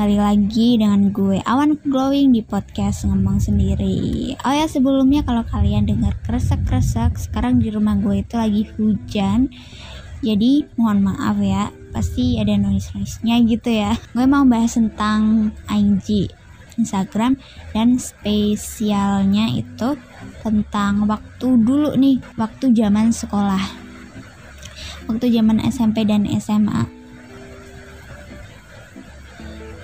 kembali lagi dengan gue Awan Glowing di podcast ngomong sendiri. Oh ya sebelumnya kalau kalian dengar kresek-kresek Sekarang di rumah gue itu lagi hujan. Jadi mohon maaf ya Pasti ada noise-noise-nya gitu ya. Gue mau bahas tentang IG Instagram dan spesialnya itu tentang waktu dulu nih Waktu zaman sekolah. Waktu zaman SMP dan SMA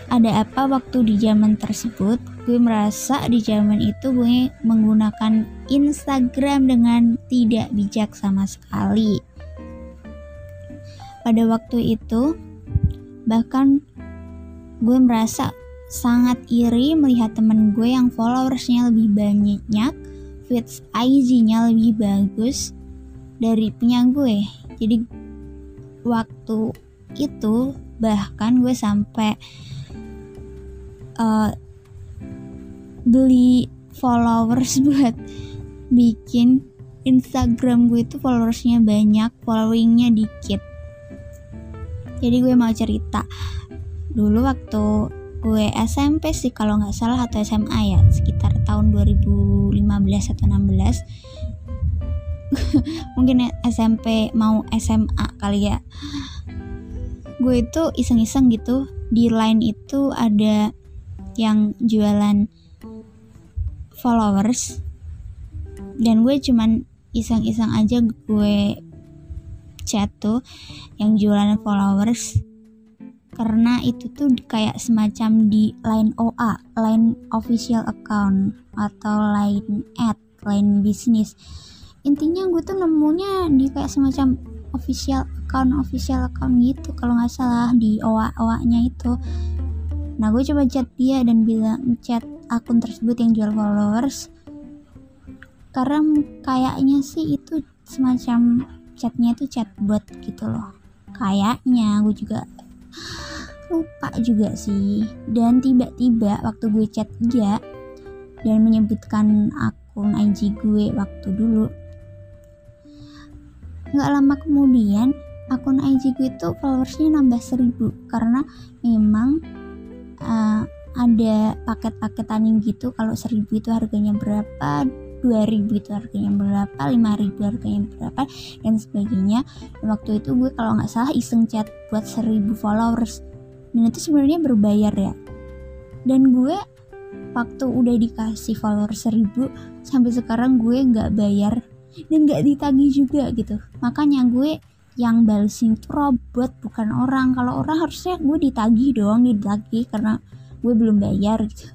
ada apa waktu di zaman tersebut? Gue merasa di zaman itu gue menggunakan Instagram dengan tidak bijak sama sekali. Pada waktu itu bahkan gue merasa sangat iri melihat temen gue yang followersnya lebih banyak feeds IG-nya lebih bagus dari punya gue. Jadi waktu itu bahkan gue sampai uh, beli followers buat bikin Instagram gue itu followersnya banyak, followingnya dikit. Jadi gue mau cerita. Dulu waktu gue SMP sih kalau nggak salah atau SMA ya sekitar tahun 2015 atau 16 mungkin SMP mau SMA kali ya. Gue itu iseng-iseng gitu di line itu ada yang jualan followers dan gue cuman iseng-iseng aja gue chat tuh yang jualan followers karena itu tuh kayak semacam di line OA, line official account atau line ad, line bisnis. Intinya gue tuh nemunya di kayak semacam official account, official account gitu kalau nggak salah di OA OA-nya itu. Nah gue coba chat dia dan bilang chat akun tersebut yang jual followers. Karena kayaknya sih itu semacam chatnya itu chat bot gitu loh. Kayaknya gue juga lupa juga sih. Dan tiba-tiba waktu gue chat dia dan menyebutkan akun IG gue waktu dulu nggak lama kemudian akun IG gue itu followersnya nambah seribu. Karena memang uh, ada paket-paketan yang gitu kalau seribu itu harganya berapa 2000 itu harganya berapa 5000 harganya berapa dan sebagainya. Dan waktu itu gue kalau nggak salah iseng chat buat 1000 followers. Dan itu sebenarnya berbayar ya. Dan gue waktu udah dikasih followers 1000 sampai sekarang gue nggak bayar dan nggak ditagi juga gitu. Makanya gue yang balesin itu robot bukan orang. Kalau orang harusnya gue ditagih dong ditagih karena gue belum bayar gitu.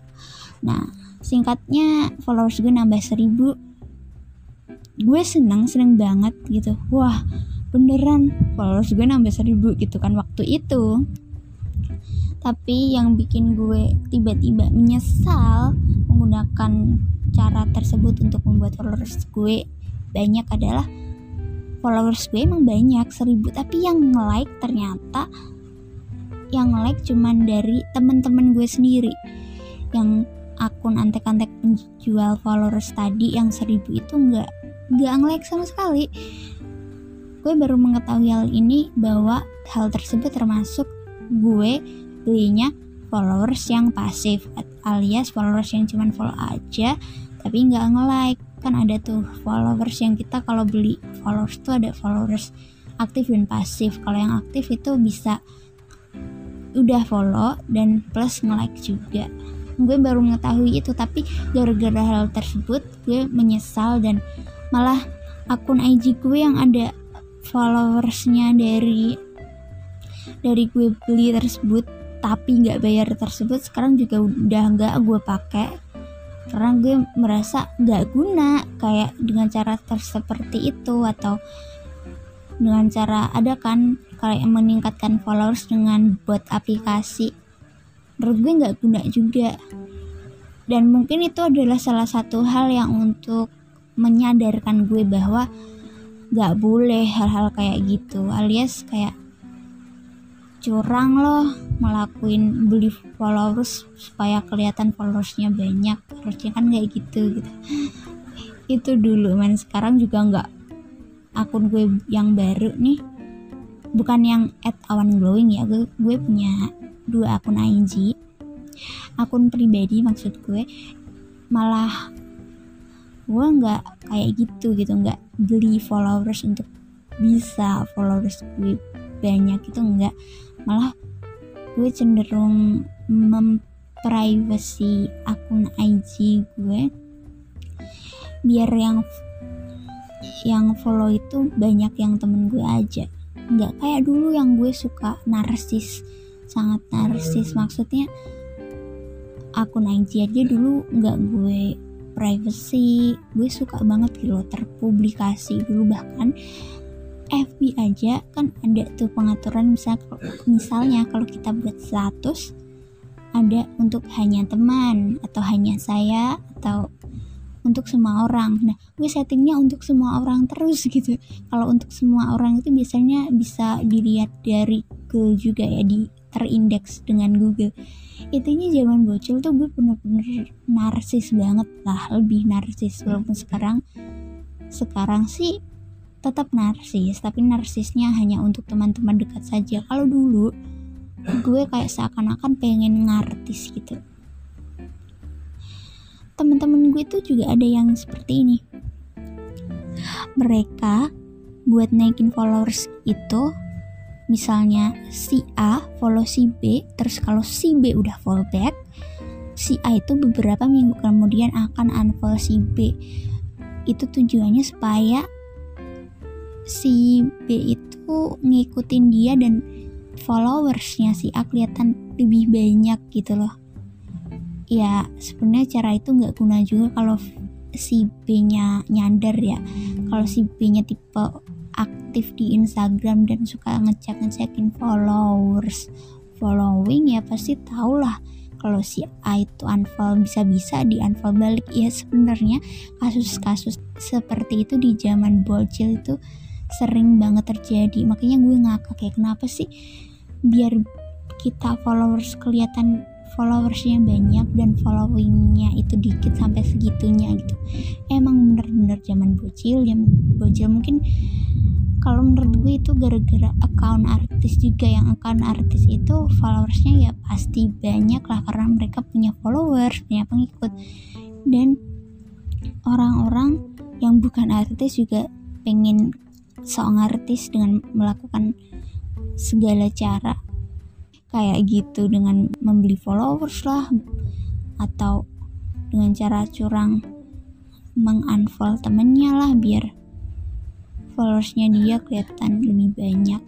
Nah singkatnya followers gue nambah seribu. Gue senang seneng banget gitu. Wah beneran followers gue nambah seribu gitu kan waktu itu. Tapi yang bikin gue tiba-tiba menyesal menggunakan cara tersebut untuk membuat followers gue banyak adalah followers gue emang banyak seribu. Tapi yang nge-like ternyata yang nge-like cuman dari temen-temen gue sendiri. Yang akun antek-antek penjual followers tadi yang seribu itu nggak nggak nge-like sama sekali. Gue baru mengetahui hal ini bahwa hal tersebut termasuk gue belinya followers yang pasif alias followers yang cuman follow aja tapi nggak nge-like. Kan ada tuh followers yang kita kalau beli followers tuh ada followers aktif dan pasif. Kalau yang aktif itu bisa udah follow dan plus nge-like juga. Gue baru mengetahui itu tapi gara-gara hal tersebut gue menyesal dan malah akun IG gue yang ada followersnya dari dari gue beli tersebut tapi nggak bayar tersebut sekarang juga udah nggak gue pakai karena gue merasa nggak guna kayak dengan cara seperti itu atau dengan cara ada kan kayak meningkatkan followers dengan buat aplikasi. Menurut gue nggak guna juga. Dan mungkin itu adalah salah satu hal yang untuk menyadarkan gue bahwa nggak boleh hal-hal kayak gitu alias kayak curang loh ngelakuin beli followers supaya kelihatan followersnya banyak. Harusnya kan kayak gitu gitu. Itu dulu man sekarang juga nggak akun gue yang baru nih. Bukan yang at awan glowing ya. Gue gue punya dua akun IG akun pribadi maksud gue. Malah gue nggak kayak gitu gitu. Nggak beli followers untuk bisa followers gue banyak itu enggak malah gue cenderung memprivacy akun IG gue biar yang yang follow itu banyak yang temen gue aja. Nggak kayak dulu yang gue suka narsis sangat narsis. Maksudnya akun IG aja dulu nggak gue privacy. Gue suka banget gitu loh terpublikasi. Dulu bahkan FB aja kan ada tuh pengaturan misalnya, misalnya kalau kita buat status ada untuk hanya teman atau hanya saya atau untuk semua orang. Nah, gue settingnya untuk semua orang terus gitu. Kalau untuk semua orang itu biasanya bisa dilihat dari Google juga ya di terindeks dengan Google. Itunya zaman bocil tuh gue bener-bener narsis banget lah, lebih narsis walaupun sekarang sekarang sih tetap narsis, tapi narsisnya hanya untuk teman-teman dekat saja. Kalau dulu gue kayak seakan-akan pengen ngartis gitu. Teman-teman gue tuh juga ada yang seperti ini. Mereka buat naikin followers itu misalnya si A follow si B terus kalau si B udah follow back si A itu beberapa minggu kemudian akan unfollow si B. Itu tujuannya supaya si B itu ngikutin dia dan followersnya si A kelihatan lebih banyak gitu loh. Ya sebenarnya cara itu nggak guna juga kalau si B-nya nyadar ya. Kalau si B-nya tipe aktif di Instagram dan suka ngecek ngecekin followers following ya pasti tau lah kalau si A itu unfollow bisa-bisa di unfollow balik. Ya sebenarnya kasus-kasus seperti itu di zaman bocil itu sering banget terjadi. Makanya gue ngakak kayak kenapa sih biar kita followers kelihatan followersnya banyak dan followingnya itu dikit sampai segitunya gitu? Emang bener-bener zaman bocil zaman bocil mungkin kalau menurut gue itu gara-gara account artis juga yang account artis itu followersnya ya pasti banyak lah karena mereka punya followers punya pengikut. Dan orang-orang yang bukan artis juga pengen seorang artis dengan melakukan segala cara kayak gitu dengan membeli followers lah atau dengan cara curang mengunfollow temennya lah biar followersnya dia kelihatan lebih banyak.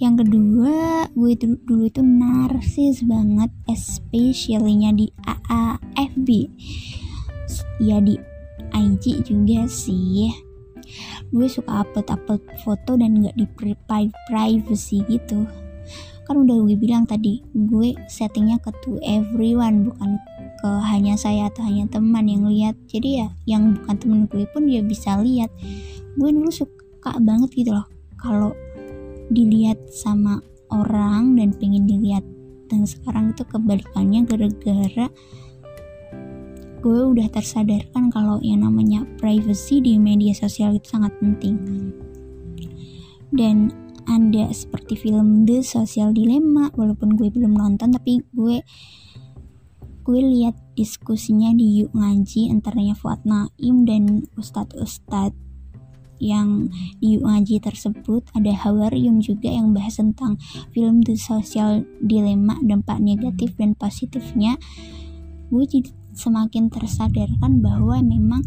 Yang kedua gue dulu, dulu itu narsis banget especially-nya di AAFB ya di IG juga sih gue suka upload-upload foto dan gak di privacy gitu. Kan udah gue bilang tadi gue settingnya ke to everyone bukan ke hanya saya atau hanya teman yang lihat. Jadi ya yang bukan temen gue pun dia bisa lihat. Gue dulu suka banget gitu loh kalau dilihat sama orang dan pengen dilihat. Dan sekarang itu kebalikannya gara-gara gue udah tersadarkan kalau yang namanya privacy di media sosial itu sangat penting. Dan ada seperti film The Social Dilemma walaupun gue belum nonton tapi gue gue lihat diskusinya di Yuk Ngaji antaranya Fuad Naim dan ustadz-ustadz yang di Yuk Ngaji tersebut. Ada Hawarium juga yang bahas tentang film The Social Dilemma dampak negatif dan positifnya. Gue jadi semakin tersadarkan bahwa memang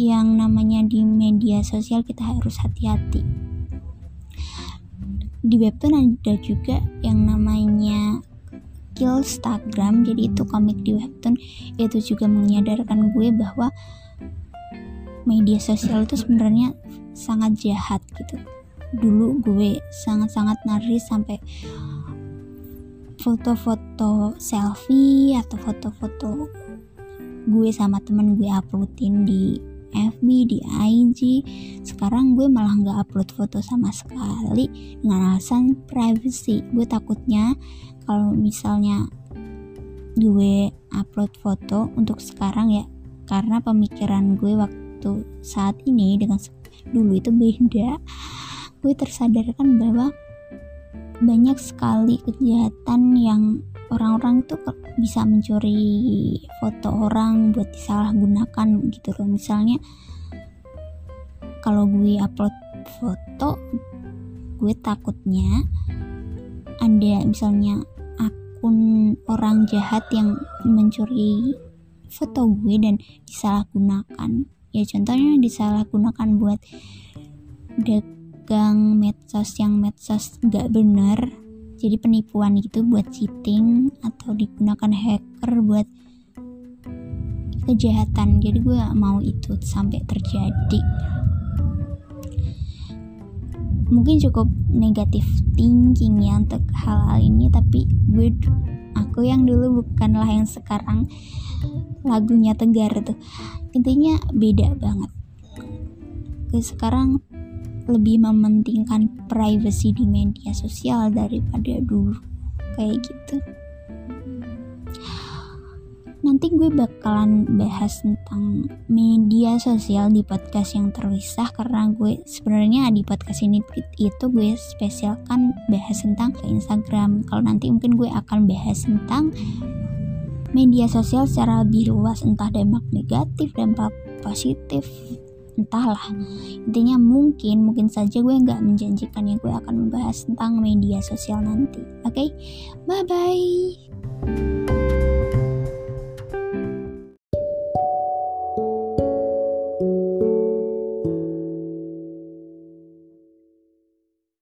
yang namanya di media sosial kita harus hati-hati. Di webtoon ada juga yang namanya Killstagram jadi itu komik di webtoon. Itu juga menyadarkan gue bahwa media sosial itu sebenarnya sangat jahat gitu. Dulu gue sangat-sangat naris sampai foto-foto selfie atau foto-foto gue sama temen gue uploadin di FB, di IG. Sekarang gue malah nggak upload foto sama sekali dengan alasan privacy. Gue takutnya kalau misalnya gue upload foto untuk sekarang ya karena pemikiran gue waktu saat ini dengan dulu itu beda gue tersadarkan bahwa banyak sekali kejahatan yang orang-orang tuh bisa mencuri foto orang buat disalahgunakan gitu loh. Misalnya kalau gue upload foto gue takutnya ada misalnya akun orang jahat yang mencuri foto gue dan disalahgunakan. Ya contohnya disalahgunakan buat dagang medsos yang medsos nggak benar. Jadi penipuan gitu buat cheating atau digunakan hacker buat kejahatan. Jadi gue gak mau itu sampai terjadi. Mungkin cukup negatif thinking ya untuk hal-hal ini tapi gue aku yang dulu bukanlah yang sekarang lagunya tegar tuh. Intinya beda banget. Sekarang lebih mementingkan privacy di media sosial daripada dulu. Kayak gitu. Nanti gue bakalan bahas tentang media sosial di podcast yang terpisah karena gue sebenarnya di podcast ini itu gue spesialkan bahas tentang Instagram. Kalau nanti mungkin gue akan bahas tentang media sosial secara lebih luas entah dampak negatif dampak positif entahlah. Intinya mungkin mungkin saja gue nggak menjanjikan ya gue akan membahas tentang media sosial nanti. Oke? Okay? bye bye